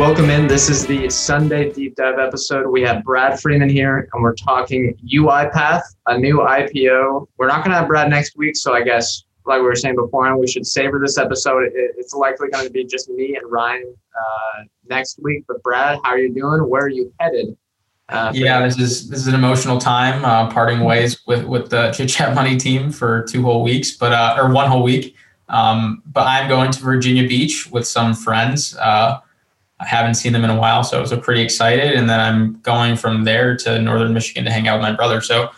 Welcome in. This is the Sunday deep dive episode. We have Brad Freeman here, and we're talking UiPath, a new IPO. We're not going to have Brad next week, so I guess, like we were saying before, we should savor this episode. It's likely going to be just me and Ryan uh, next week. But Brad, how are you doing? Where are you headed? Uh, yeah, this is this is an emotional time, uh, parting ways with with the Chit Chat Money team for two whole weeks, but uh, or one whole week. Um, but I'm going to Virginia Beach with some friends. Uh, I haven't seen them in a while, so I was pretty excited. And then I'm going from there to Northern Michigan to hang out with my brother. So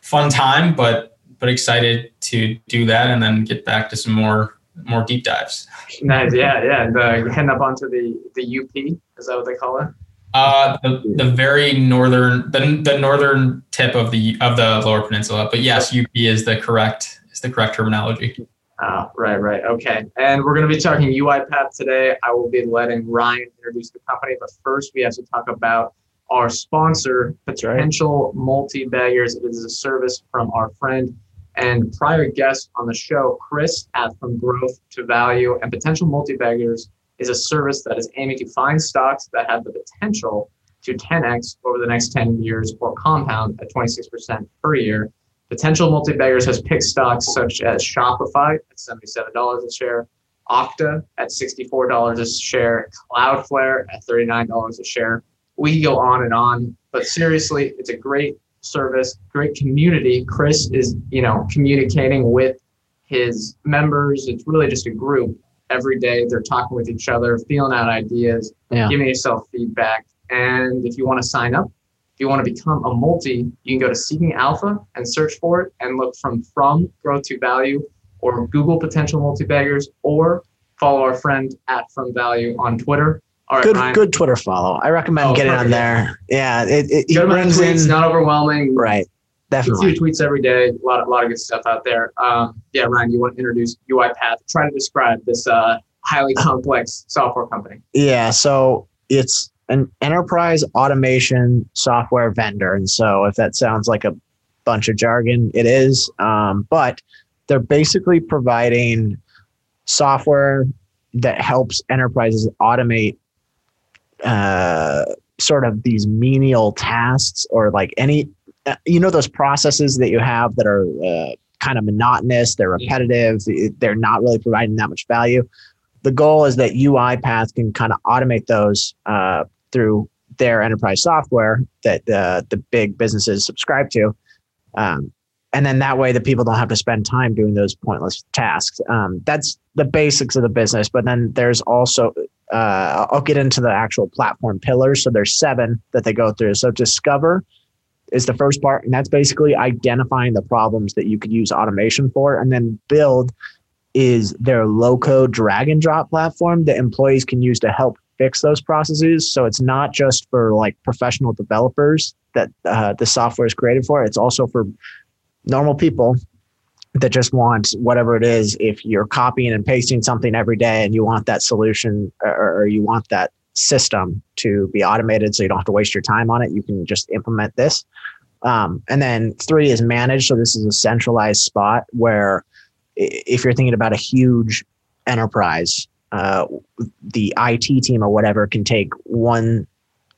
fun time, but but excited to do that and then get back to some more more deep dives. Nice, yeah, yeah. The heading up onto the the UP is that what they call it? Uh, the, the very northern, the, the northern tip of the of the Lower Peninsula. But yes, UP is the correct is the correct terminology. Ah, right, right. Okay. And we're going to be talking UiPath today. I will be letting Ryan introduce the company, but first we have to talk about our sponsor, Potential right. Multi Baggers. It is a service from our friend and prior guest on the show, Chris at From Growth to Value. And Potential Multi Baggers is a service that is aiming to find stocks that have the potential to 10x over the next 10 years or compound at 26% per year. Potential multi-baggers has picked stocks such as Shopify at $77 a share, Okta at $64 a share, Cloudflare at $39 a share. We go on and on, but seriously, it's a great service, great community. Chris is, you know, communicating with his members. It's really just a group every day. They're talking with each other, feeling out ideas, yeah. giving yourself feedback. And if you want to sign up, you want to become a multi, you can go to Seeking Alpha and search for it and look from from grow to value or Google potential multi-baggers or follow our friend at from value on Twitter. All right, good, Ryan. good Twitter follow. I recommend oh, getting perfect. on there. Yeah, it, it, it brings tweets, in not overwhelming. Right. Definitely. See tweets every day. A lot, of, a lot of good stuff out there. Um, yeah, Ryan, you want to introduce UiPath? Try to describe this uh, highly complex software company. Yeah, so it's an enterprise automation software vendor. And so, if that sounds like a bunch of jargon, it is. Um, but they're basically providing software that helps enterprises automate uh, sort of these menial tasks or like any, uh, you know, those processes that you have that are uh, kind of monotonous, they're repetitive, they're not really providing that much value the goal is that UiPath can kind of automate those uh, through their enterprise software that the the big businesses subscribe to. Um, and then that way the people don't have to spend time doing those pointless tasks. Um, that's the basics of the business. But then there's also uh, I'll get into the actual platform pillars. So there's seven that they go through. So discover is the first part, and that's basically identifying the problems that you could use automation for, and then build is their low code drag and drop platform that employees can use to help fix those processes. So it's not just for like professional developers that uh, the software is created for. It's also for normal people that just want whatever it is. If you're copying and pasting something every day and you want that solution or, or you want that system to be automated so you don't have to waste your time on it, you can just implement this. Um, and then three is managed. So this is a centralized spot where if you're thinking about a huge enterprise, uh, the IT team or whatever can take one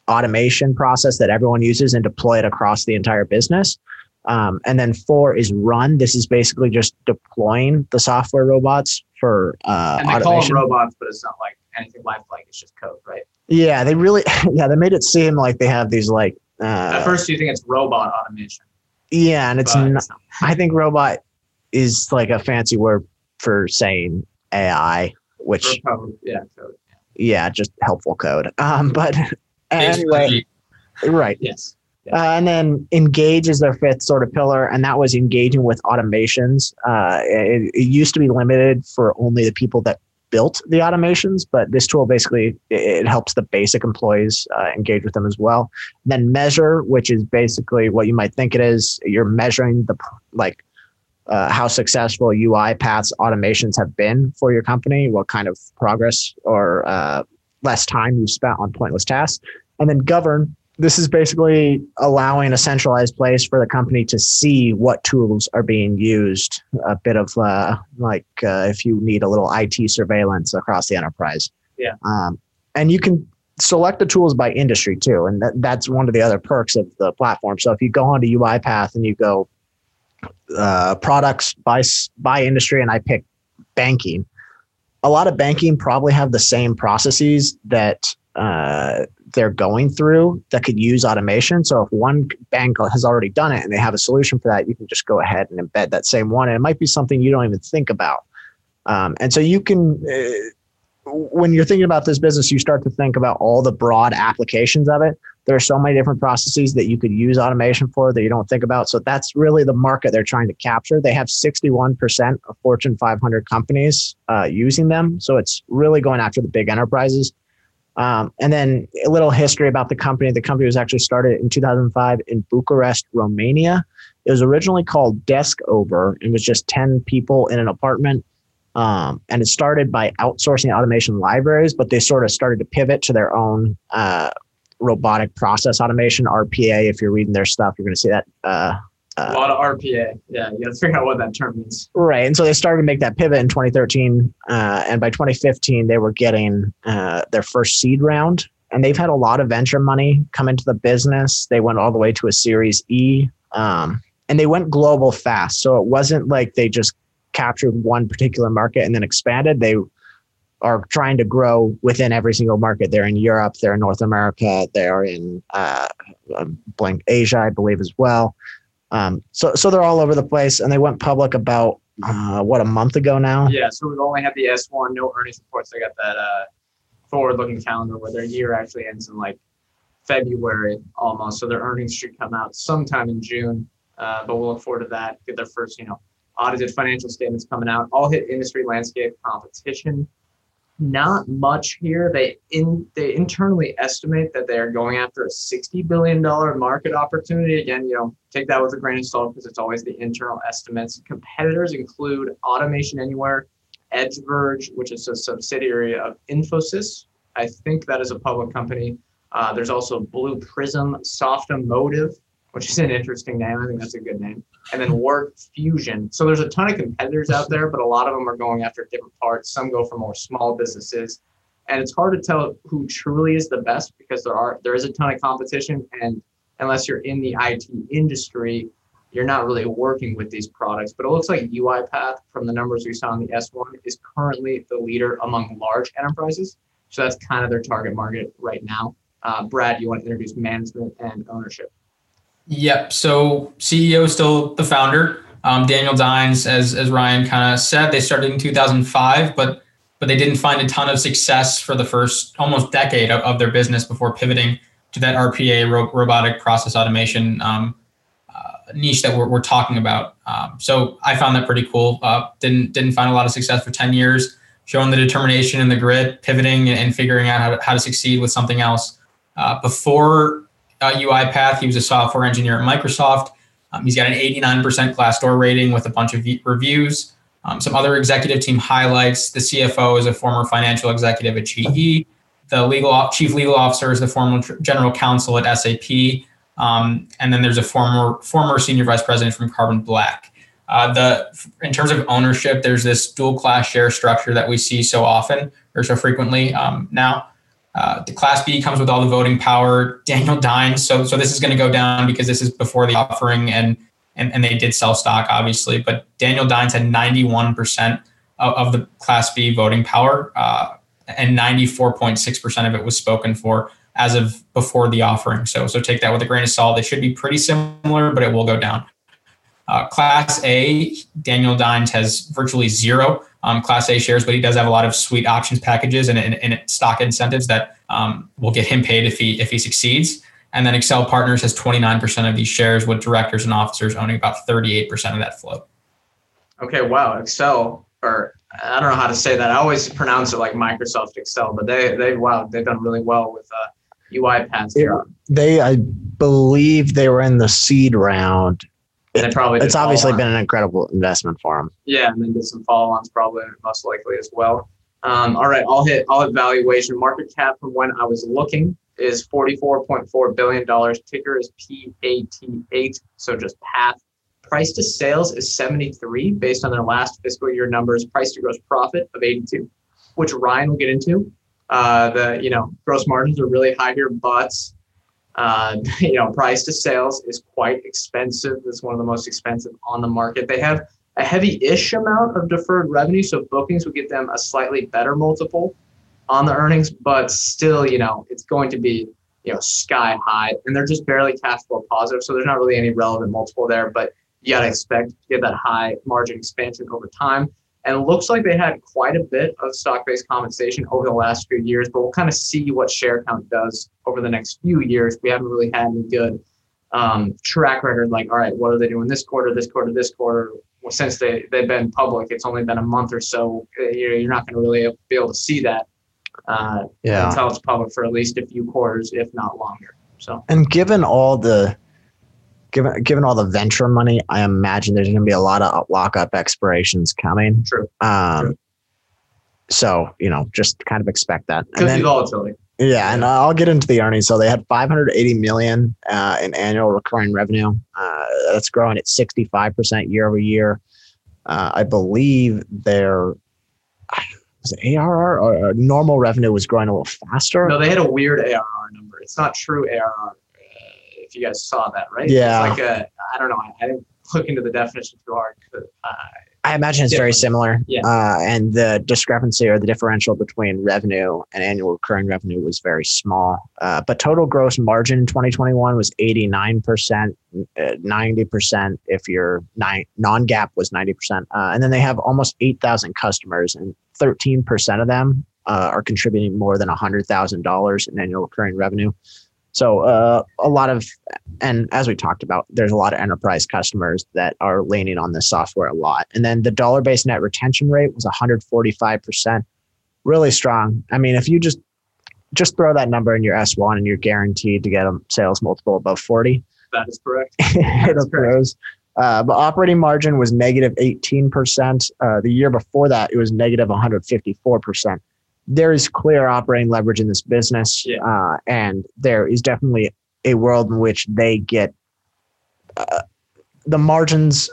automation process that everyone uses and deploy it across the entire business. Um, and then four is run. This is basically just deploying the software robots for uh, and they automation. call them robots, but it's not like anything lifelike. It's just code, right? Yeah, they really yeah they made it seem like they have these like. Uh, At first, you think it's robot automation. Yeah, and it's not. I think robot is like a fancy word for saying AI, which yeah, code. yeah, just helpful code. Um, but anyway, right. Yes. Uh, and then engage is their fifth sort of pillar, and that was engaging with automations. Uh, it, it, used to be limited for only the people that built the automations, but this tool basically it, helps the basic employees uh, engage with them as well. Then measure, which is basically what you might think it is. You're measuring the like uh, how successful UiPath's automations have been for your company, what kind of progress or uh, less time you've spent on pointless tasks, and then govern this is basically allowing a centralized place for the company to see what tools are being used. A bit of uh, like uh, if you need a little IT surveillance across the enterprise. Yeah. Um, and you can select the tools by industry too, and that, that's one of the other perks of the platform. So if you go onto UiPath and you go uh, products by by industry, and I pick banking. A lot of banking probably have the same processes that uh, they're going through that could use automation. So if one bank has already done it and they have a solution for that, you can just go ahead and embed that same one. And it might be something you don't even think about. Um, and so you can, uh, when you're thinking about this business, you start to think about all the broad applications of it. There are so many different processes that you could use automation for that you don't think about. So that's really the market they're trying to capture. They have 61% of Fortune 500 companies uh, using them. So it's really going after the big enterprises. Um, and then a little history about the company. The company was actually started in 2005 in Bucharest, Romania. It was originally called Desk Over and was just 10 people in an apartment. Um, and it started by outsourcing automation libraries, but they sort of started to pivot to their own uh, robotic process automation, RPA. If you're reading their stuff, you're going to see that uh, uh, a lot of RPA. Yeah, you got to figure out what that term means. Right. And so they started to make that pivot in 2013. Uh, and by 2015, they were getting uh, their first seed round. And they've had a lot of venture money come into the business. They went all the way to a Series E. Um, and they went global fast. So it wasn't like they just captured one particular market and then expanded. They are trying to grow within every single market. They're in Europe, they're in North America, they're in uh, um, blank Asia, I believe, as well. Um, so so they're all over the place, and they went public about uh, what a month ago now. Yeah, so we've only had the S1, no earnings reports. They got that uh, forward-looking calendar where their year actually ends in like February almost. So their earnings should come out sometime in June. Uh, but we'll look forward to that. Get their first, you know, audited financial statements coming out. All hit industry landscape competition not much here. They in they internally estimate that they are going after a sixty billion dollar market opportunity. Again, you know, take that with a grain of salt because it's always the internal estimates. Competitors include Automation Anywhere, EdgeVerve, which is a subsidiary of Infosys. I think that is a public company. Uh, there's also Blue Prism, Softomotive, which is an interesting name. I think that's a good name. And then Work Fusion. So there's a ton of competitors out there, but a lot of them are going after different parts. Some go for more small businesses. And it's hard to tell who truly is the best because there are there is a ton of competition. And unless you're in the IT industry, you're not really working with these products. But it looks like UiPath, from the numbers we saw in the S1, is currently the leader among large enterprises. So that's kind of their target market right now. Uh, Brad, you want to introduce management and ownership? Yep. So CEO is still the founder. Um, Daniel Dines, as as Ryan kind of said, they started in 2005, but but they didn't find a ton of success for the first almost decade of, of their business before pivoting to that RPA ro- robotic process automation um, uh, niche that we're, we're talking about. Um, so I found that pretty cool. Uh, didn't didn't find a lot of success for 10 years, showing the determination and the grit, pivoting and, and figuring out how to, how to succeed with something else. Uh, before UiPath. He was a software engineer at Microsoft. Um, he's got an 89% Glassdoor rating with a bunch of reviews. Um, some other executive team highlights: the CFO is a former financial executive at GE. The legal chief legal officer is the former general counsel at SAP, um, and then there's a former former senior vice president from Carbon Black. Uh, the in terms of ownership, there's this dual class share structure that we see so often or so frequently um, now. Uh, the Class B comes with all the voting power. Daniel Dines. So, so this is going to go down because this is before the offering, and and, and they did sell stock, obviously. But Daniel Dines had 91% of, of the Class B voting power, uh, and 94.6% of it was spoken for as of before the offering. So, so take that with a grain of salt. They should be pretty similar, but it will go down. Uh, Class A, Daniel Dines has virtually zero um, Class A shares, but he does have a lot of sweet options packages and, and, and stock incentives that um, will get him paid if he if he succeeds. And then Accel Partners has 29% of these shares, with directors and officers owning about 38% of that float. Okay, wow, Accel or I don't know how to say that. I always pronounce it like Microsoft Excel, but they they wow they've done really well with uh, UiPath. Yeah. They, I believe, they were in the seed round. Probably It's obviously been an incredible investment for them. Yeah, and then did some follow-ons probably most likely as well. Um, all right, I'll hit I'll hit valuation. Market cap from when I was looking is forty-four point four billion dollars. Ticker is PAT8, so just PATH. Price to sales is 73 based on their last fiscal year numbers. Price to gross profit of 82, which Ryan will get into. Uh, the you know gross margins are really high here, but uh, you know price to sales is quite expensive. It's one of the most expensive on the market. They have a heavy-ish amount of deferred revenue, so bookings would get them a slightly better multiple on the earnings, but still, you know, it's going to be you know sky high, and they're just barely cash flow positive, so there's not really any relevant multiple there. But you gotta expect to get that high margin expansion over time. And it looks like they had quite a bit of stock-based compensation over the last few years, but we'll kind of see what share count does over the next few years. We haven't really had any good um, track record. Like, all right, what are they doing this quarter, this quarter, this quarter? Well, since they they've been public, it's only been a month or so. uh, You're, you're not going to really be able to see that uh, Yeah. until it's public for at least a few quarters, if not longer. So And given all the given given all the venture money, I imagine there's going to be a lot of lockup expirations coming. true. Um, True. so you know, just kind of expect that. Could be volatility. Yeah, and I'll get into the earnings. So they had 580 million uh, in annual recurring revenue. Uh, that's growing at 65 percent year over year. Uh, I believe their was it ARR or, or normal revenue was growing a little faster. No, they had a weird ARR number. It's not true ARR. Uh, if you guys saw that, right? Yeah. It's like a, I don't know. I, I didn't look into the definition too hard. Uh, I imagine it's very similar. Yeah. Uh, and the discrepancy or the differential between revenue and annual recurring revenue was very small. Uh, but total gross margin in 2021 was 89%, uh, 90% if your non GAAP was 90%. Uh, and then they have almost 8,000 customers, and 13% of them uh, are contributing more than $100,000 in annual recurring revenue. So uh, a lot of, and as we talked about, there's a lot of enterprise customers that are leaning on this software a lot. And then the dollar-based net retention rate was 145%, really strong. I mean, if you just just throw that number in your S1 and you're guaranteed to get a sales multiple above 40, that is correct. it approves. Uh, but operating margin was negative 18%. Uh, the year before that, it was negative 154%. There is clear operating leverage in this business. Yeah. Uh, and there is definitely a world in which they get uh, the margins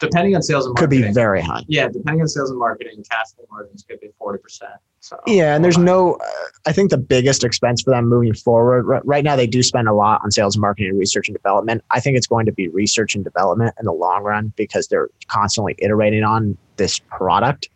Depending on sales and could be very high. yeah, depending on sales and marketing, cash flow margins could be forty percent. So Yeah, and there's no. Uh, I think the biggest expense for them moving forward ri- right now they do spend a lot on sales and marketing and research and development. I think it's going to be research and development in the long run because they're constantly iterating on this product.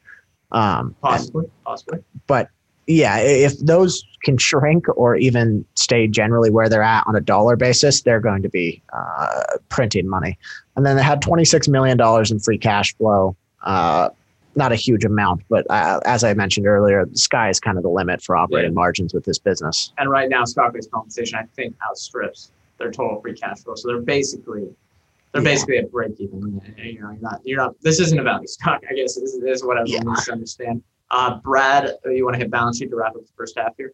Um, and- possibly, possibly. but yeah, if those can shrink or even stay generally where they're at on a dollar basis, they're going to be uh, printing money. And then they had $26 million in free cash flow. Uh, not a huge amount, but uh, as I mentioned earlier, the sky is kind of the limit for operating Yeah. margins with this business. And right now, stock-based compensation, I think, outstrips their total free cash flow. So they're basically, they're Yeah. basically at break even. You know, you're not, you're not. This isn't a value stock, I guess. This is, this is what everyone Yeah. needs to understand. Uh, Brad, you want to hit balance sheet to wrap up the first half here?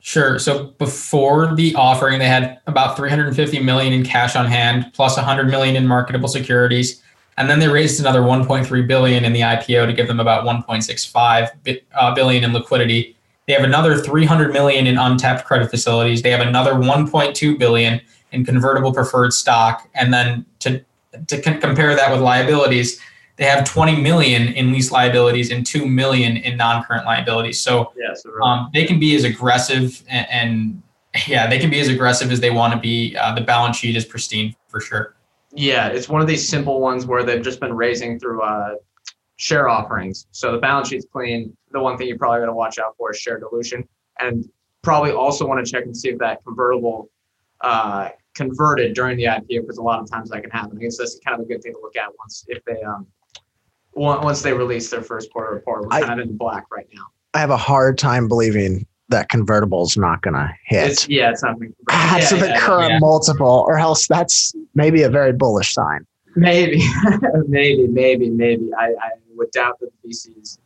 Sure. So before the offering, they had about 350 million in cash on hand, plus 100 million in marketable securities, and then they raised another 1.3 billion in the IPO to give them about 1.65 bi- uh, in liquidity. They have another 300 million in untapped credit facilities. They have another 1.2 billion in convertible preferred stock, and then to compare that with liabilities, they have 20 million in lease liabilities and 2 million in non-current liabilities. So Yeah. So um, they can be as aggressive and, and yeah, they can be as aggressive as they want to be. Uh, the balance sheet is pristine for sure. Yeah, it's one of these simple ones where they've just been raising through uh, share offerings. So the balance sheet's clean. The one thing you probably got to watch out for is share dilution, and probably also want to check and see if that convertible uh, converted during the IPO because a lot of times that can happen. I guess that's kind of a good thing to look at once if they um once they release their first quarter report. We're I- kind of in the black right now. I have a hard time believing that convertible's not going to hit. It's, yeah, it's not. Gonna Ah, yeah, to the yeah, current yeah. multiple, or else that's maybe a very bullish sign. Maybe, maybe, maybe, maybe. I, I would doubt that the VCs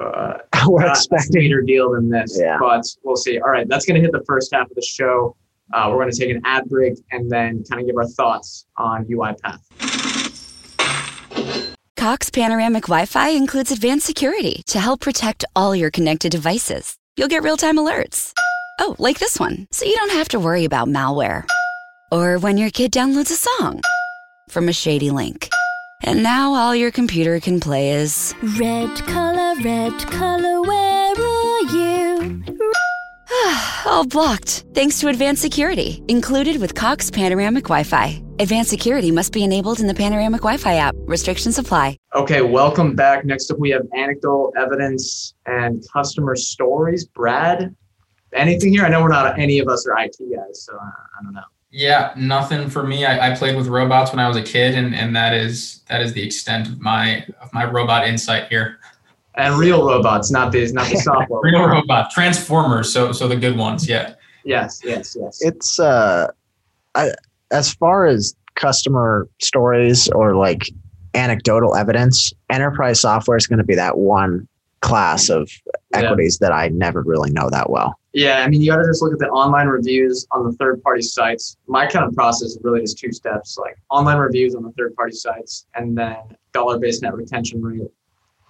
uh, We're not a sweeter deal than this, Yeah. but we'll see. All right, that's going to hit the first half of the show. Uh, we're going to take an ad break and then kind of give our thoughts on UiPath. Cox Panoramic Wi Fi includes advanced security to help protect all your connected devices. You'll get real time alerts. Oh, like this one, so you don't have to worry about malware. Or when your kid downloads a song from a shady link. And now all your computer can play is Red color, red color, where are you? all blocked thanks to advanced security included with Cox Panoramic Wi Fi. Advanced security must be enabled in the Panoramic Wi Fi app. Restrictions apply. Okay, welcome back. Next up, we have anecdotal evidence and customer stories. Brad, anything here? I know we're not any of us are IT guys, so uh, I don't know. Yeah, nothing for me. I, I played with robots when I was a kid, and, and that is that is the extent of my of my robot insight here. And real robots, not these, not the software. Real robot transformers, so so the good ones. Yeah. Yes, yes, yes. It's uh, I, as far as customer stories or like anecdotal evidence, enterprise software is going to be that one class of Yeah. equities that I never really know that well. Yeah, I mean, you got to just look at the online reviews on the third party sites. My kind of process is really just two steps like online reviews on the third party sites and then dollar based net retention rate.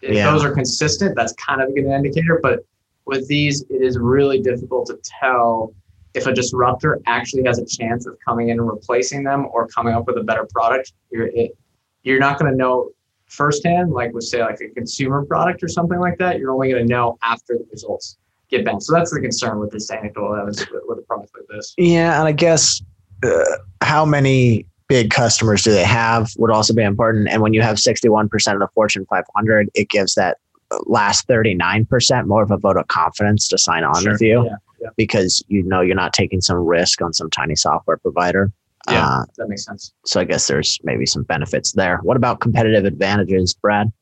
If Yeah. those are consistent, that's kind of a good indicator. But with these, it is really difficult to tell if a disruptor actually has a chance of coming in and replacing them or coming up with a better product. You're, it, you're not going to know firsthand, like with say like a consumer product or something like that. You're only going to know after the results get back. So that's the concern with this anecdotal evidence with, with a product like this. Yeah, and I guess uh, how many big customers do they have would also be important. And when you have 61% of the Fortune 500, it gives that last 39% more of a vote of confidence to sign on Sure. with you Yeah, yeah. because you know you're not taking some risk on some tiny software provider. Yeah. Uh, That makes sense. so I guess there's maybe some benefits there. What about competitive advantages, Brad?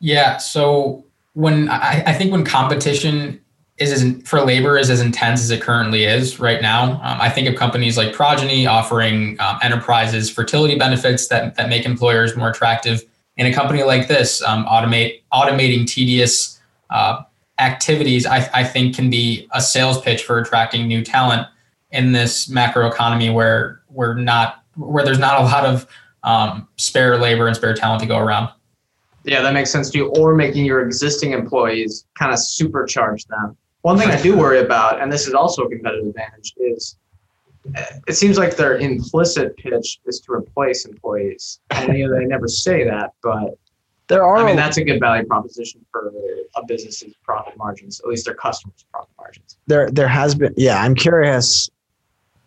Yeah. So when I, I think when competition is as for labor is as intense as it currently is right now, um, I think of companies like Progyny offering um, enterprises fertility benefits that that make employers more attractive. In a company like this, um, automate automating tedious uh, activities, I, I think can be a sales pitch for attracting new talent in this macro economy where we're not where there's not a lot of um, spare labor and spare talent to go around. Yeah, that makes sense to you. Or making your existing employees kind of supercharge them. One thing I do worry about, and this is also a competitive advantage, is uh, it seems like their implicit pitch is to replace employees. And you know, they never say that, but There are I mean that's a good value proposition for a business's profit margins, at least their customers' profit margins. there there has been yeah i'm curious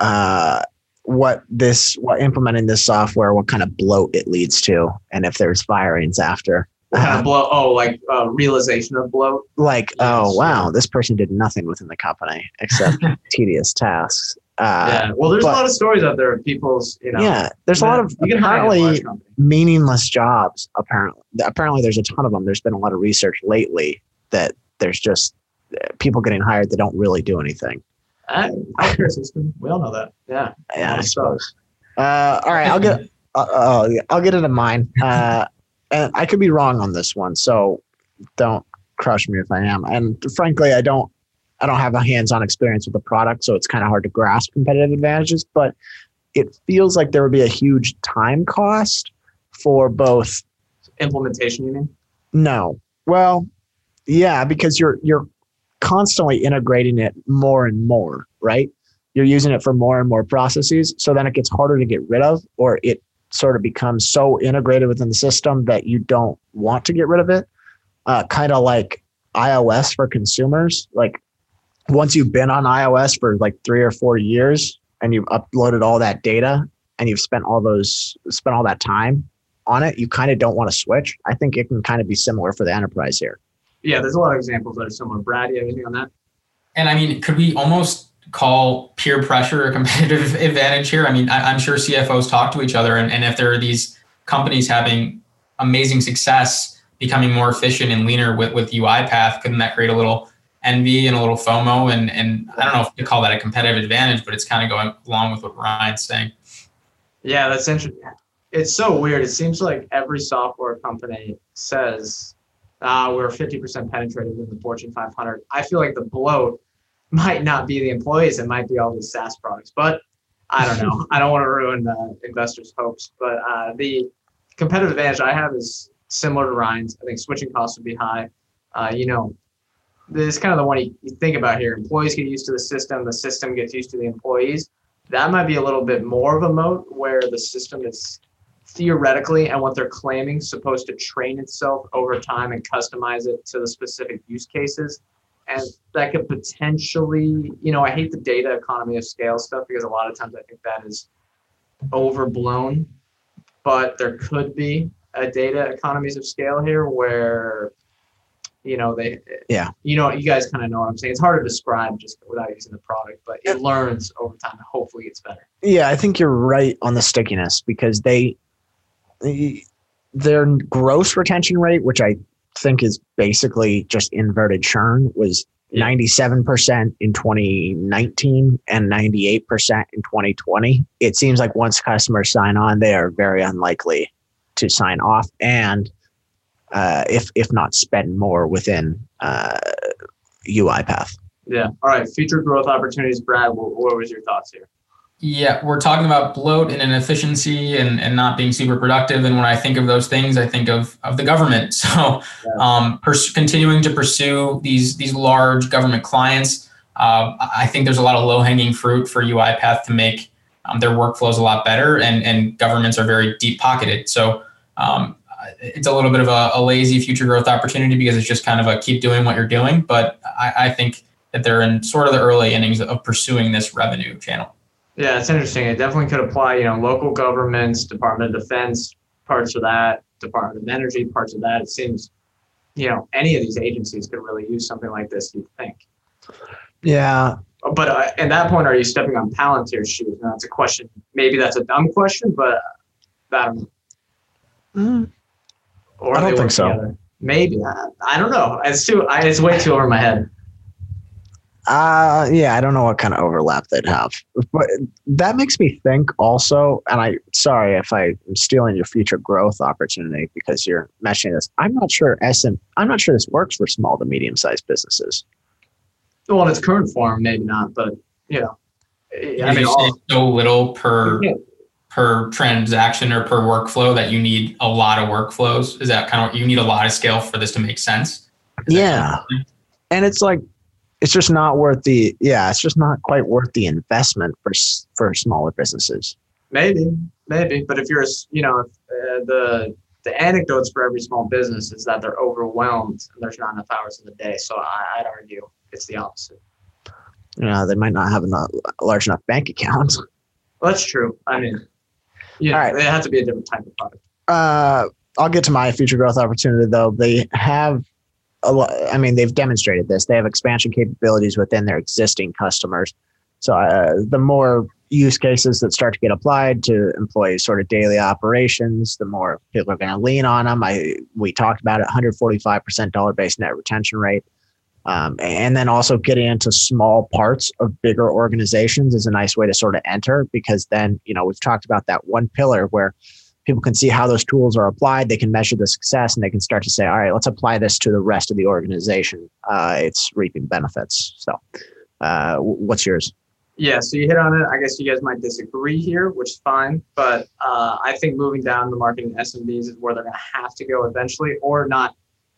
uh what this what implementing this software what kind of bloat it leads to and if there's firings after Uh, blow? Oh, like uh, realization of bloat. like oh wow this person did nothing within the company except tedious tasks uh yeah. Well, there's but- a lot of stories out there of people's, you know. yeah there's a lot of you can hire in apparently company. meaninless jobs apparently apparently there's a ton of them there's been a lot of research lately that there's just uh, people getting hired that don't really do anything Uh, healthcare system. We all know that. Yeah. yeah i suppose uh all right i'll get uh, uh, I'll get into mine. Uh, and I could be wrong on this one, so don't crush me if I am. And frankly, I don't, I don't have a hands-on experience with the product, so it's kind of hard to grasp competitive advantages. But it feels like there would be a huge time cost for both. Implementation, you mean? No, well, yeah, because you're you're constantly integrating it more and more, right? You're using it for more and more processes, so then it gets harder to get rid of, or it sort of becomes so integrated within the system that you don't want to get rid of it. Uh, kind of like iOS for consumers. Like once you've been on iOS for like three or four years and you've uploaded all that data and you've spent all those spent all that time on it, you kind of don't want to switch. I think it can kind of be similar for the enterprise here. Yeah, there's a lot of examples that are similar. Brad, you have anything on that? And I mean, could we almost call peer pressure a competitive advantage here? I mean, I, I'm sure CFOs talk to each other, and, and if there are these companies having amazing success, becoming more efficient and leaner with, with UiPath, couldn't that create a little envy and a little FOMO? And, and I don't know if you call that a competitive advantage, but it's kind of going along with what Ryan's saying. Yeah, that's interesting. It's so weird. It seems like every software company says uh, we're 50% penetrated in the Fortune 500. I feel like the bloat might not be the employees, it might be all the SaaS products. But I don't know. I don't want to ruin the investors' hopes. But uh, the competitive advantage I have is similar to Ryan's. I think switching costs would be high. Uh, you know, this is kind of the one you, you think about here. Employees get used to the system, the system gets used to the employees. That might be a little bit more of a moat where the system is theoretically and what they're claiming supposed to train itself over time and customize it to the specific use cases and that could potentially you know i hate the data economy of scale stuff because a lot of times i think that is overblown but there could be a data economies of scale here where you know they Yeah. you know you guys kind of know what i'm saying. It's hard to describe just without using the product but it learns over time and hopefully gets better. Yeah, I think you're right on the stickiness because they, they- their gross retention rate, which I think is basically just inverted churn, was 97% in 2019 and 98% in 2020. It seems like once customers sign on, they are very unlikely to sign off and uh, if if not spend more within uh, UiPath. yeah all right future growth opportunities brad what, what was your thoughts here Yeah, we're talking about bloat and inefficiency and, and not being super productive. And when I think of those things, I think of, of the government. So um, pers- continuing to pursue these these large government clients, uh, I think there's a lot of low hanging fruit for UiPath to make um, their workflows a lot better. And, and governments are very deep pocketed. So um, it's a little bit of a, a lazy future growth opportunity because it's just kind of a keep doing what you're doing. But I, I think that they're in sort of the early innings of pursuing this revenue channel. Yeah, it's interesting. It definitely could apply, you know, local governments, Department of Defense, parts of that, Department of Energy, parts of that. It seems, you know, any of these agencies could really use something like this, you'd think. Yeah, But uh, at that point, are you stepping on Palantir's shoes? Now, that's a question. Maybe that's a dumb question, but I don't. Mm, Or I don't think so. together. Maybe. I, I don't know. It's too. I, it's way too over my head. Uh, yeah, I don't know what kind of overlap they'd have, but that makes me think also. And I, sorry if I'm stealing your future growth opportunity because you're mentioning this. I'm not sure SM. I'm not sure this works for small to medium sized businesses. Well, in its current form, maybe not. But you know, I I mean, mean, all, so little per Yeah. per transaction or per workflow that you need a lot of workflows. Is that kind of you need a lot of scale for this to make sense? Is Yeah. kind of- And it's like, it's just not worth the. Yeah, it's just not quite worth the investment for for smaller businesses. Maybe, maybe. But if you're, a you know, if, uh, the the anecdotes for every small business is that they're overwhelmed and there's not enough hours in the day. So I, I'd argue it's the opposite. You know, they might not have enough, a large enough bank account. Well, that's true. I mean, yeah, All right. it has to be a different type of product. uh, I'll get to my future growth opportunity though. They have lot. I mean, they've demonstrated this. They have expansion capabilities within their existing customers. So uh, the more use cases that start to get applied to employees' sort of daily operations, the more people are going to lean on them. I we talked about it, 145% dollar-based net retention rate. Um, and then also getting into small parts of bigger organizations is a nice way to sort of enter because then you know we've talked about that one pillar where people can see how those tools are applied they can measure the success and they can start to say all right let's apply this to the rest of the organization uh, it's reaping benefits so uh, what's yours Yeah, so you hit on it. I guess you guys might disagree here, which is fine. But uh, I think moving down the market in SMBs is where they're going to have to go eventually, or not,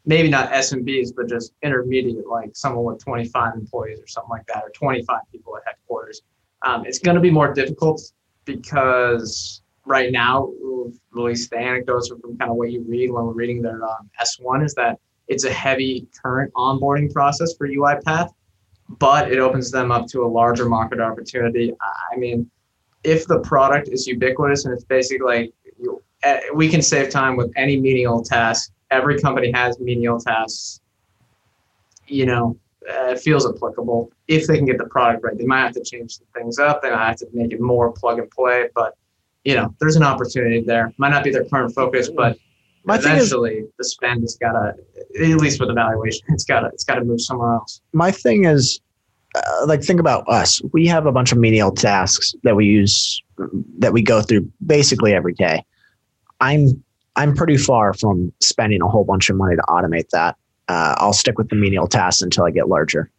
maybe not SMBs, but just intermediate, like someone with 25 employees or something like that, or 25 people at headquarters. Um, it's going to be more difficult because right now, at least the anecdotes from kind of what you read when we're reading their um, S1 is that it's a heavy current onboarding process for UiPath but it opens them up to a larger market opportunity. I mean, if the product is ubiquitous and it's basically like you, eh, we can save time with any menial task. Every company has menial tasks. You know, uh, it feels applicable if they can get the product right. They might have to change some things up. They might have to make it more plug and play, but you know, there's an opportunity there. Might not be their current focus, but My thing is- eventually the spend has got to, at least with evaluation, it's got to, it's got to move somewhere else. my thing is uh, like think about us we have a bunch of menial tasks that we use that we go through basically every day i'm I'm pretty far from spending a whole bunch of money to automate that. Uh, I'll stick with the menial tasks until I get larger.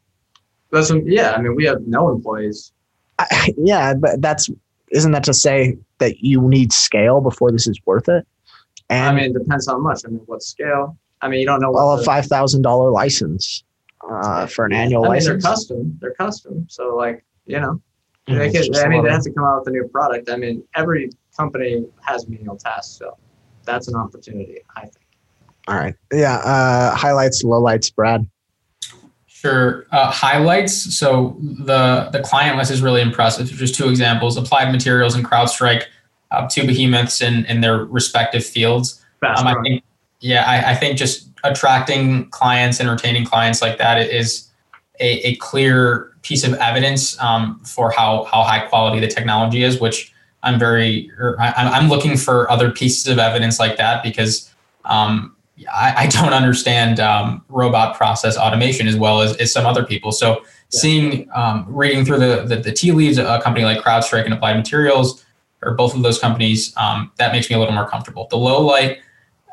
That's yeah. I mean, we have no employees. I, yeah, but that's isn't that to say that you need scale before this is worth it? And I mean, it depends how much. I mean, what scale? I mean, you don't know. What well, a five thousand dollar license uh, for an annual I mean, license. they're custom. They're custom. So like, you know, Yeah, they could, I mean, they have to come out with a new product. I mean, every company has menial tasks, so that's an opportunity. I think. All right. Yeah. Uh, highlights, lowlights, Brad. Sure. Uh, highlights. So the the client list is really impressive. Just two examples: Applied Materials and CrowdStrike, uh, two behemoths in in their respective fields. Um, I think, yeah, I, I think just attracting clients and retaining clients like that is a, a clear piece of evidence um, for how how high quality the technology is. Which I'm very, I, I'm I'm looking for other pieces of evidence like that because um, I, I don't understand um, robot process automation as well as, as some other people. So seeing, um, reading through the, the, the tea leaves, a company like CrowdStrike and Applied Materials, or both of those companies, um, that makes me a little more comfortable. The low light,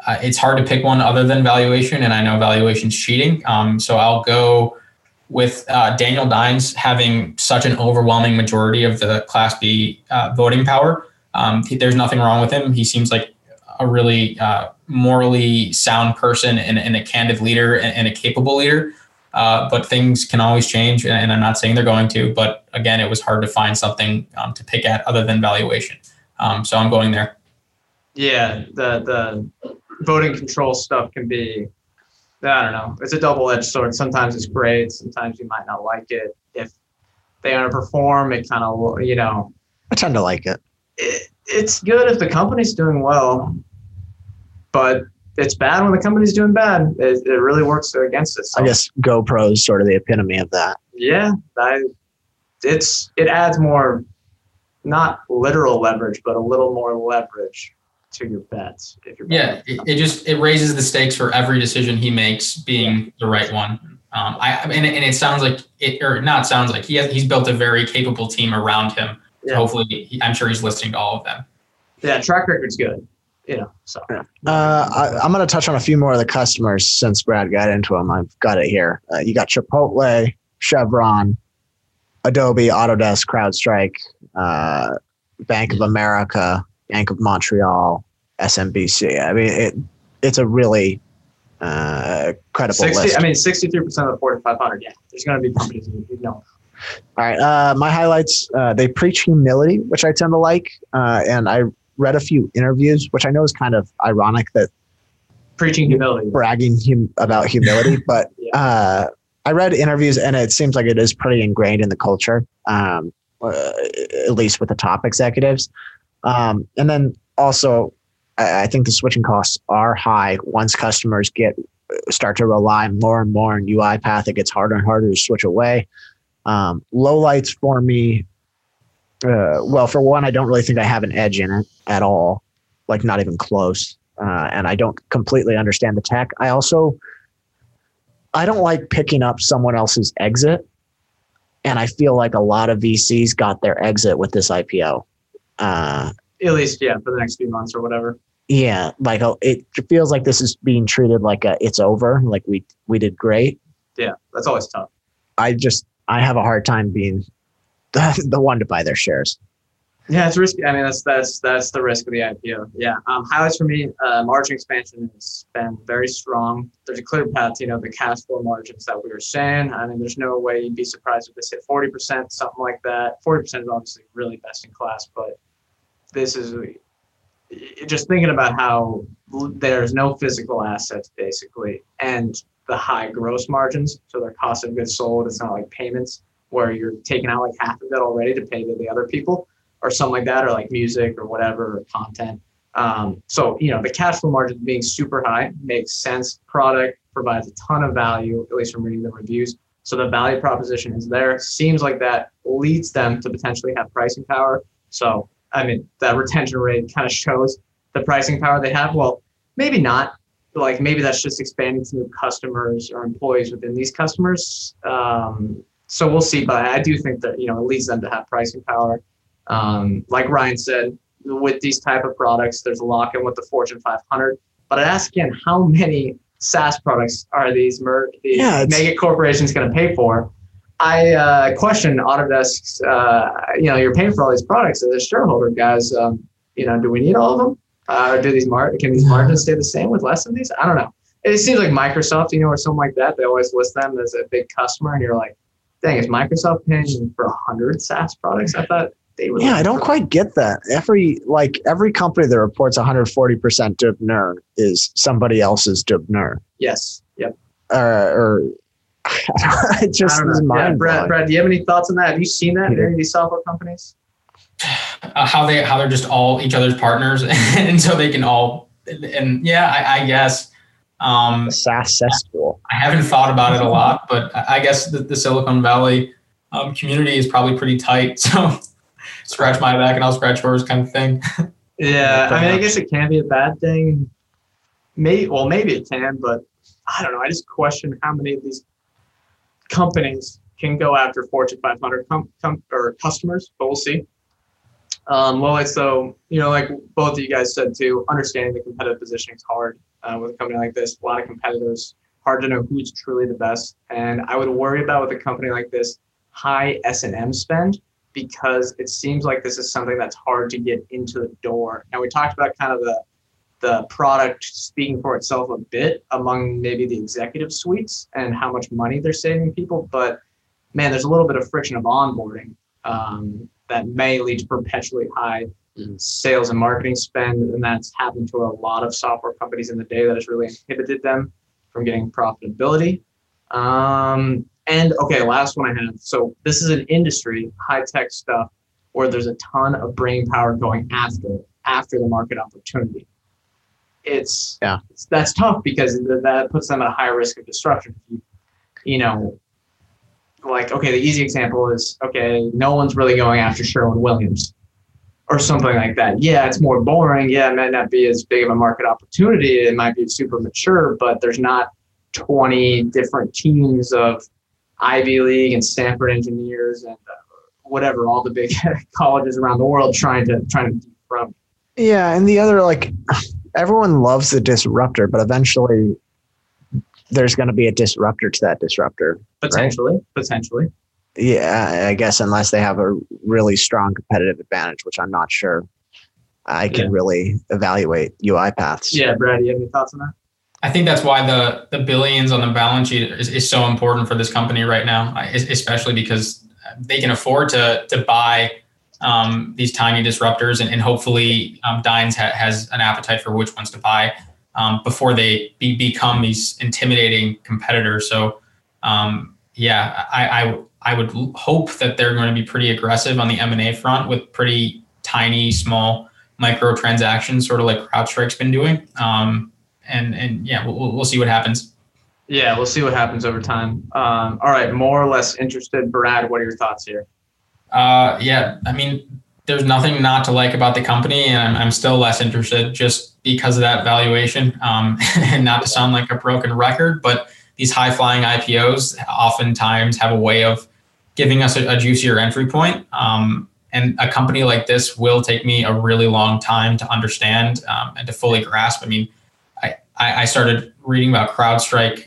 uh, it's hard to pick one other than valuation, and I know valuation's cheating. Um, so I'll go with uh, Daniel Dines having such an overwhelming majority of the Class B uh, voting power. Um, he- there's nothing wrong with him. He seems like a really uh, morally sound person and, and a candid leader and, and a capable leader. Uh, but things can always change, and, and I'm not saying they're going to. But again, it was hard to find something um, to pick at other than valuation. Um, so I'm going there. Yeah, the the voting control stuff can be. I don't know. It's a double-edged sword. Sometimes it's great. Sometimes you might not like it. If they underperform, it kind of you know I tend to like it. it, it's good if the company's doing well, but it's bad when the company's doing bad. It, it really works against us. So, I guess GoPro is sort of the epitome of that. yeah, I, it's it adds more, not literal leverage, but a little more leverage to your bets if you're Yeah, it, it just it raises the stakes for every decision he makes being the right one. Um, I and, and it sounds like it or not sounds like he has he's built a very capable team around him. So hopefully, he, I'm sure he's listening to all of them. yeah track record's good. You know, so Uh, I, I'm going to touch on a few more of the customers since Brad got into them. I've got it here. Uh, you got Chipotle, Chevron, Adobe, Autodesk, CrowdStrike, uh, Bank of America, Bank of Montreal, SMBC. I mean, it, it's a really uh, credible sixty. list. I mean, sixty-three percent of the Fortune 500. Yeah, there's going to be companies you you know. All right. Uh, my highlights, uh, they preach humility, which I tend to like. Uh, and I read a few interviews, which I know is kind of ironic that Preaching humility. bragging hum- about humility, but Yeah. uh, I read interviews and it seems like it is pretty ingrained in the culture, um, uh, at least with the top executives. Um, and then also, I, I think the switching costs are high once customers get start to rely more and more on UiPath. It gets harder and harder to switch away. Um, low lights for me. Uh, well, for one, I don't really think I have an edge in it at all, like not even close. Uh, and I don't completely understand the tech. I also, I don't like picking up someone else's exit, and I feel like a lot of VCs got their exit with this IPO. Uh, At least, yeah, for the next few months or whatever. yeah, like uh, it feels like this is being treated like a, it's over. Like we we did great. Yeah, that's always tough. I just I have a hard time being the, one to buy their shares. Yeah, it's risky. I mean, that's that's that's the risk of the IPO. Yeah. Um, highlights for me: uh, margin expansion has been very strong. There's a clear path. You know, the cash flow margins that we were saying. I mean, there's no way you'd be surprised if this hit 40%, something like that. 40% is obviously really best in class, but this is just thinking about how there's no physical assets basically, and the high gross margins. So their cost of goods sold. It's not like payments where you're taking out like half of it already to pay to the other people or something like that, or like music or whatever, or content. Um, so, you know, the cash flow margin being super high makes sense. Product provides a ton of value, at least from reading the reviews. So the value proposition is there. Seems like that leads them to potentially have pricing power. So, I mean, that retention rate kind of shows the pricing power they have. Well, maybe not. Like maybe that's just expanding to new customers or employees within these customers. Um, so we'll see. But I do think that you know it leads them to have pricing power. Um, like Ryan said, with these type of products. There's a lock in with the Fortune 500. But I'd ask again, how many SaaS products are these, mer- these Yeah, mega corporations going to pay for? I uh, question Autodesk's, uh, you know, you're paying for all these products as a shareholder, guys. Um, you know, do we need all of them? Uh, do these mar- can these margins stay the same with less of these? I don't know. It seems like Microsoft, you know, or something like that. They always list them as a big customer, and you're like, dang, is Microsoft paying for a hundred SaaS products? I thought they were. Yeah, I don't quite get that. Every like every company that reports 140% Dubner is somebody else's Dubner. Yes. Yep. Uh, or it just I don't is know. Yeah, mind Brad, Brad, do you have any thoughts on that? Have you seen that in any of these software companies? uh, how they how they're just all each other's partners, and so they can all and yeah, I, I guess. Um, SaaS cesspool. I haven't thought about it a lot, but I I guess the, the Silicon Valley um, community is probably pretty tight. So scratch my back and I'll scratch yours, kind of thing. Yeah, I mean, I guess it can be a bad thing. Maybe, well, maybe it can, but I don't know. I just question how many of these companies can go after Fortune 500 com- com- or customers, but we'll see. Um, well, so you know, like both of you guys said too, understanding the competitive positioning is hard uh, with a company like this. A lot of competitors, hard to know who's truly the best. And I would worry about with a company like this high S and M spend because it seems like this is something that's hard to get into the door. Now we talked about kind of the the product speaking for itself a bit among maybe the executive suites and how much money they're saving people, but man, there's a little bit of friction of onboarding um, that may lead to perpetually high Mhm. sales and marketing spend, and that's happened to a lot of software companies in the day that has really inhibited them from getting profitability. Um, and okay, last one I have. So this is an industry, high tech stuff, where there's a ton of brain power going after after the market opportunity. It's Yeah. it's, that's tough because th- that puts them at a high risk of disruption. You, you know, like okay, the easy example is okay, no one's really going after Sherwin Williams or something like that. Yeah, it's more boring. Yeah, it might not be as big of a market opportunity. It might be super mature, but there's not 20 different teams of Ivy League and Stanford engineers and uh, whatever, all the big colleges around the world trying to trying to from. Yeah, and the other like everyone loves the disruptor, but eventually there's going to be a disruptor to that disruptor. Potentially, potentially. Yeah, I guess unless they have a really strong competitive advantage, which I'm not sure I can Yeah. really evaluate UiPaths. Yeah, Brad, do you have any thoughts on that? I think that's why the the billions on the balance sheet is, is so important for this company right now, especially because they can afford to to buy um, these tiny disruptors, and, and hopefully um, Dines ha- has an appetite for which ones to buy um, before they be, become these intimidating competitors. So, um, yeah, I, I I would hope that they're going to be pretty aggressive on the M and A front with pretty tiny, small micro transactions, sort of like CrowdStrike's been doing. Um, and and yeah, we'll, we'll- see what happens. Yeah, we'll see what happens over time. Um, all right, more or less interested. Brad, what are your thoughts here? Uh, yeah, I mean, there's nothing not to like about the company, and I'm, I'm still less interested just because of that valuation. Um, and not to sound like a broken record, but these high flying IPOs oftentimes have a way of giving us a, a juicier entry point. Um, and a company like this will take me a really long time to understand um, and to fully grasp. I mean, I, I started reading about CrowdStrike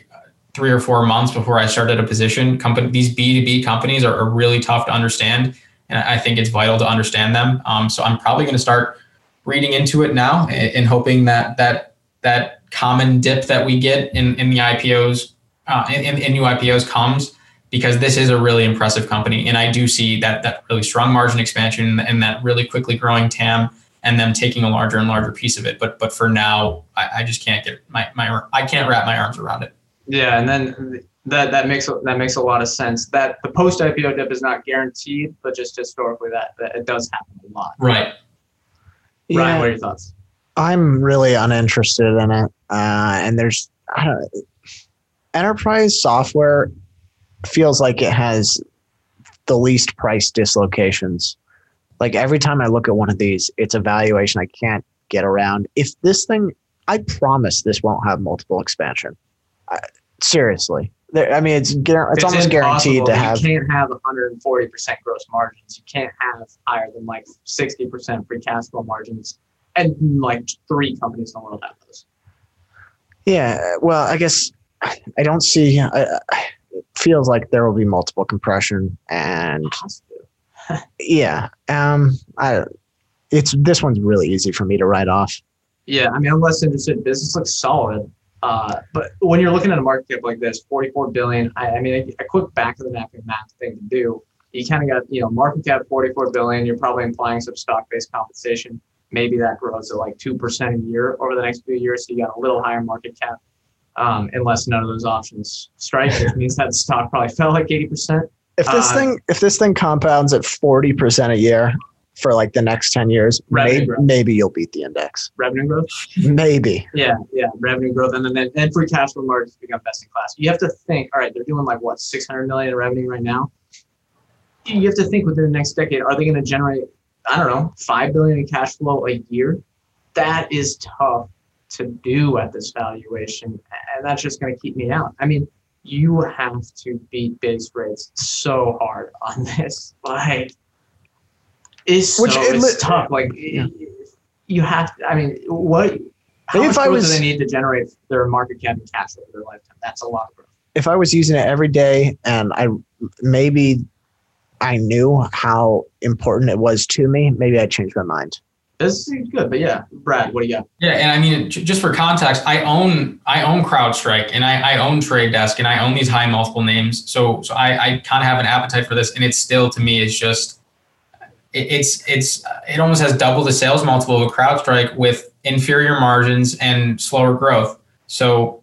three or four months before I started a position. Company, these B2B companies are, are really tough to understand. And I think it's vital to understand them. Um, so I'm probably going to start reading into it now and, hoping that that that common dip that we get in, in the IPOs, uh, in, in, in new IPOs comes because this is a really impressive company. And I do see that that really strong margin expansion and that really quickly growing TAM and them taking a larger and larger piece of it. But but for now, I, I just can't get my, my I can't wrap my arms around it. Yeah, and then that that makes that makes a lot of sense. That the post IPO dip is not guaranteed, but just historically that, that it does happen a lot. Right. Ryan, Yeah. what are your thoughts? I'm really uninterested in it. Uh, and there's I don't, enterprise software feels like it has the least price dislocations. Like every time I look at one of these, it's a valuation I can't get around. If this thing, I promise this won't have multiple expansion. I, seriously, There, I mean, it's guar- it's, almost guaranteed to have. You can't have 140 percent gross margins. You can't have higher than like 60 percent free cash flow margins, and like three companies in the world have those. Yeah, well, I guess I don't see. I- it feels like there will be multiple compression, and yeah, um, I. It's this one's really easy for me to write off. Yeah, I mean, I'm less interested. Business looks solid, uh, but when you're looking at a market cap like this, 44 billion. I, I mean, a, a quick back of the napkin math thing to do. You kind of got you know market cap 44 billion. You're probably implying some stock-based compensation. Maybe that grows at like two percent a year over the next few years. So you got a little higher market cap, um, unless none of those options strike, which means that stock probably fell like 80 percent. If this Uh, thing if this thing compounds at forty percent a year for like the next ten years, Revenue maybe, maybe you'll beat the index. Revenue growth. Maybe. Yeah, yeah, revenue growth, and then and free cash flow margins become best in class. You have to think. All right, they're doing like what 600 million in revenue right now. You have to think within the next decade, are they going to generate? I don't know, five billion in cash flow a year. That is tough to do at this valuation, and that's just going to keep me out. I mean, you have to beat base rates so hard on this. Like, it's so Which it it's li- tough. Like, Yeah. you have. To, I mean, what? How Maybe much if I was- do they need to generate their market cap and cash flow for their lifetime? That's a lot of growth. If I was using it every day and I maybe I knew how important it was to me, maybe I'd change my mind. This is good, but yeah, Brad, what do you got? Yeah, and I mean, just for context, I own I own CrowdStrike and I, I own Trade Desk and I own these high multiple names. So so I, I kind of have an appetite for this, and it's still to me it's just it, it's it's it almost has double the sales multiple of a CrowdStrike with inferior margins and slower growth. So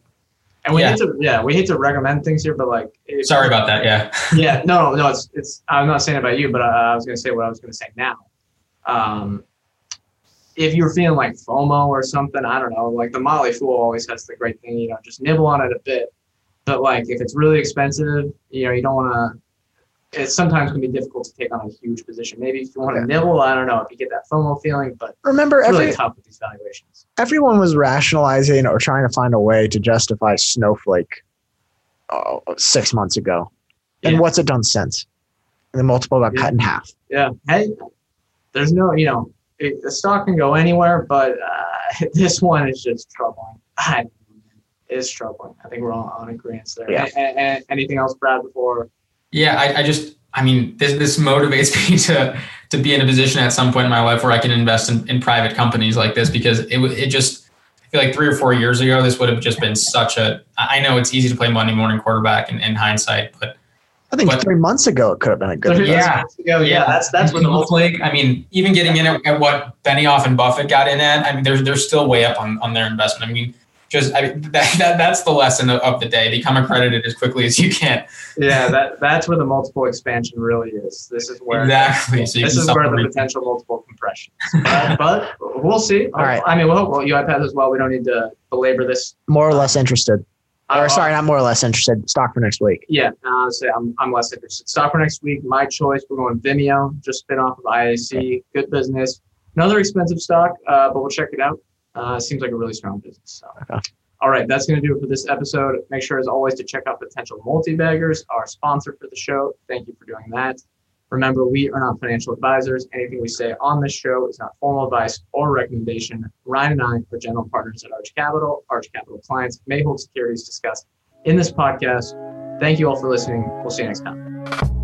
And we Yeah. hate to yeah, we hate to recommend things here, but like if- sorry about that. Yeah. yeah, no, no, it's it's. I'm not saying about you, but I, I was going to say what I was going to say now. Um, if you're feeling like FOMO or something, I don't know. Like the Motley Fool always has the great thing, you know, just nibble on it a bit. But like if it's really expensive, you know, you don't want to. It sometimes can be difficult to take on a huge position. Maybe if you want to Yeah. nibble, I don't know if you get that FOMO feeling, but Remember, it's really every, tough with these valuations. everyone was rationalizing or trying to find a way to justify Snowflake oh, six months ago. And Yeah. what's it done since? The multiple got Yeah. cut in half. Yeah. Hey, there's no, you know, it, the stock can go anywhere, but uh, this one is just troubling. I, it's troubling. I think we're all on agreement there. Yeah. A- a- a- anything else, Brad? Before Yeah, I, I just, I mean, this this motivates me to to be in a position at some point in my life where I can invest in, in private companies like this because it it just, I feel like three or four years ago, this would have just been such a. I know it's easy to play Monday morning quarterback in, in hindsight, but I think But- three months ago it could have been a good Thirty Yeah. ago, yeah, that's that's what the looks like. I mean, even getting in at, at what Benioff and Buffett got in at, I mean, they're they're still way up on, on their investment. I mean, just I mean, that, that that's the lesson of, of the day: become accredited as quickly as you can. yeah, that that's where the multiple expansion really is. This is where Exactly. So you this is where the potential multiple compression. But, but we'll see. All right. I mean, we'll, well, well, UiPath as well. We don't need to belabor this. More or less interested. Uh, Or sorry, not more or less interested. Stock for next week. Yeah, uh, say I'm, I'm less interested. Stock for next week. My choice. We're going Vimeo, just spin off of IAC. Good business. Another expensive stock, uh, but we'll check it out. Uh, seems like a really strong business. So. Okay. All right, that's going to do it for this episode. Make sure, as always, to check out Potential Multi-Baggers, our sponsor for the show. Thank you for doing that. Remember, we are not financial advisors. Anything we say on this show is not formal advice or recommendation. Ryan and I are general partners at Arch Capital. Arch Capital clients may hold securities discussed in this podcast. Thank you all for listening. We'll see you next time.